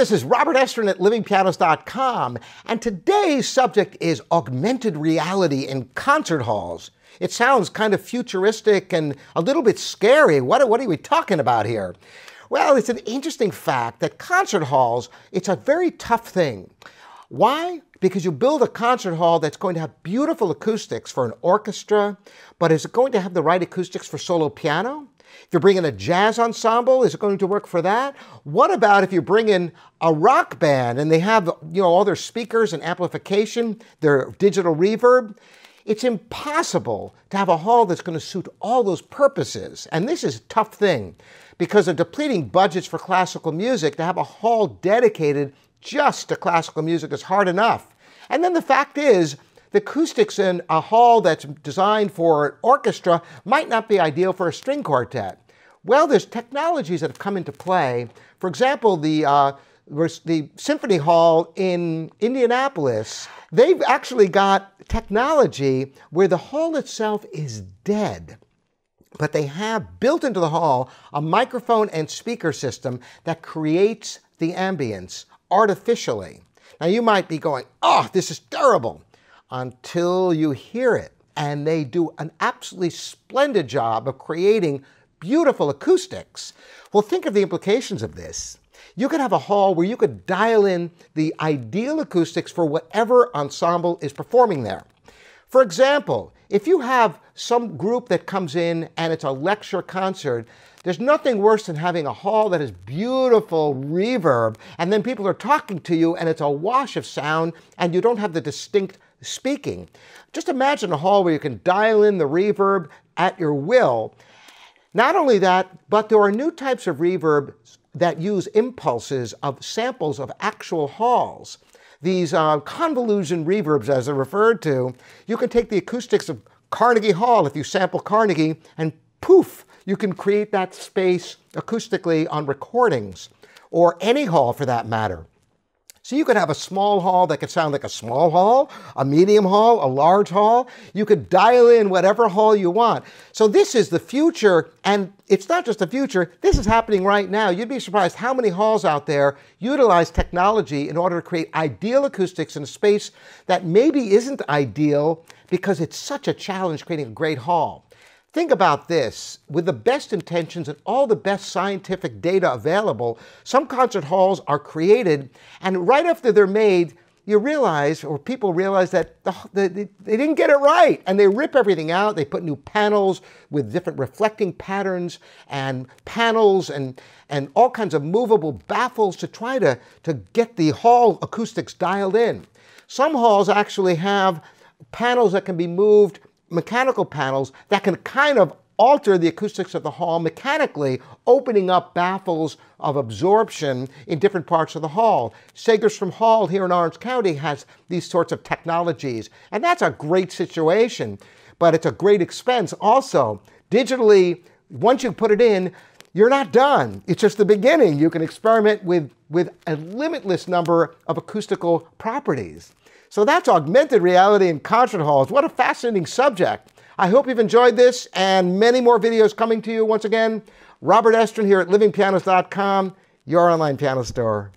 this is Robert Estrin at livingpianos.com, and today's subject is augmented reality in concert halls. It sounds kind of futuristic and a little bit scary. What, what are we talking about here? Well, it's an interesting fact that concert halls, it's a very tough thing. Why? Because you build a concert hall that's going to have beautiful acoustics for an orchestra, but is it going to have the right acoustics for solo piano? If you're bringing a jazz ensemble, is it going to work for that? What about if you bring in a rock band and they have, you know, all their speakers and amplification, their digital reverb? It's impossible to have a hall that's going to suit all those purposes. And this is a tough thing because of depleting budgets for classical music to have a hall dedicated just to classical music is hard enough. And then the fact is, the acoustics in a hall that's designed for an orchestra might not be ideal for a string quartet. Well, there's technologies that have come into play. For example, the, uh, the Symphony Hall in Indianapolis, they've actually got technology where the hall itself is dead. But they have built into the hall a microphone and speaker system that creates the ambience artificially. Now you might be going, oh, this is terrible until you hear it. And they do an absolutely splendid job of creating beautiful acoustics. Well, think of the implications of this. You could have a hall where you could dial in the ideal acoustics for whatever ensemble is performing there. For example, if you have some group that comes in and it's a lecture concert, there's nothing worse than having a hall that has beautiful reverb and then people are talking to you and it's a wash of sound and you don't have the distinct speaking. Just imagine a hall where you can dial in the reverb at your will. Not only that, but there are new types of reverb that use impulses of samples of actual halls. These uh, convolution reverbs, as they're referred to, you can take the acoustics of Carnegie Hall if you sample Carnegie, and poof, you can create that space acoustically on recordings, or any hall for that matter. So you could have a small hall that could sound like a small hall, a medium hall, a large hall. You could dial in whatever hall you want. So this is the future, and it's not just the future, this is happening right now. You'd be surprised how many halls out there utilize technology in order to create ideal acoustics in a space that maybe isn't ideal because it's such a challenge creating a great hall. Think about this. With the best intentions and all the best scientific data available, some concert halls are created, and right after they're made, you realize, or people realize that the, the, they didn't get it right, and they rip everything out. They put new panels with different reflecting patterns and panels and, and all kinds of movable baffles to try to, to get the hall acoustics dialed in. Some halls actually have panels that can be moved mechanical panels that can kind of alter the acoustics of the hall mechanically, opening up baffles of absorption in different parts of the hall. Segerstrom Hall here in Orange County has these sorts of technologies, and that's a great situation, but it's a great expense also. Digitally, once you put it in, you're not done. It's just the beginning. You can experiment with, with a limitless number of acoustical properties. So that's augmented reality in concert halls. What a fascinating subject. I hope you've enjoyed this and many more videos coming to you once again. Robert Estrin here at livingpianos.com, your online piano store.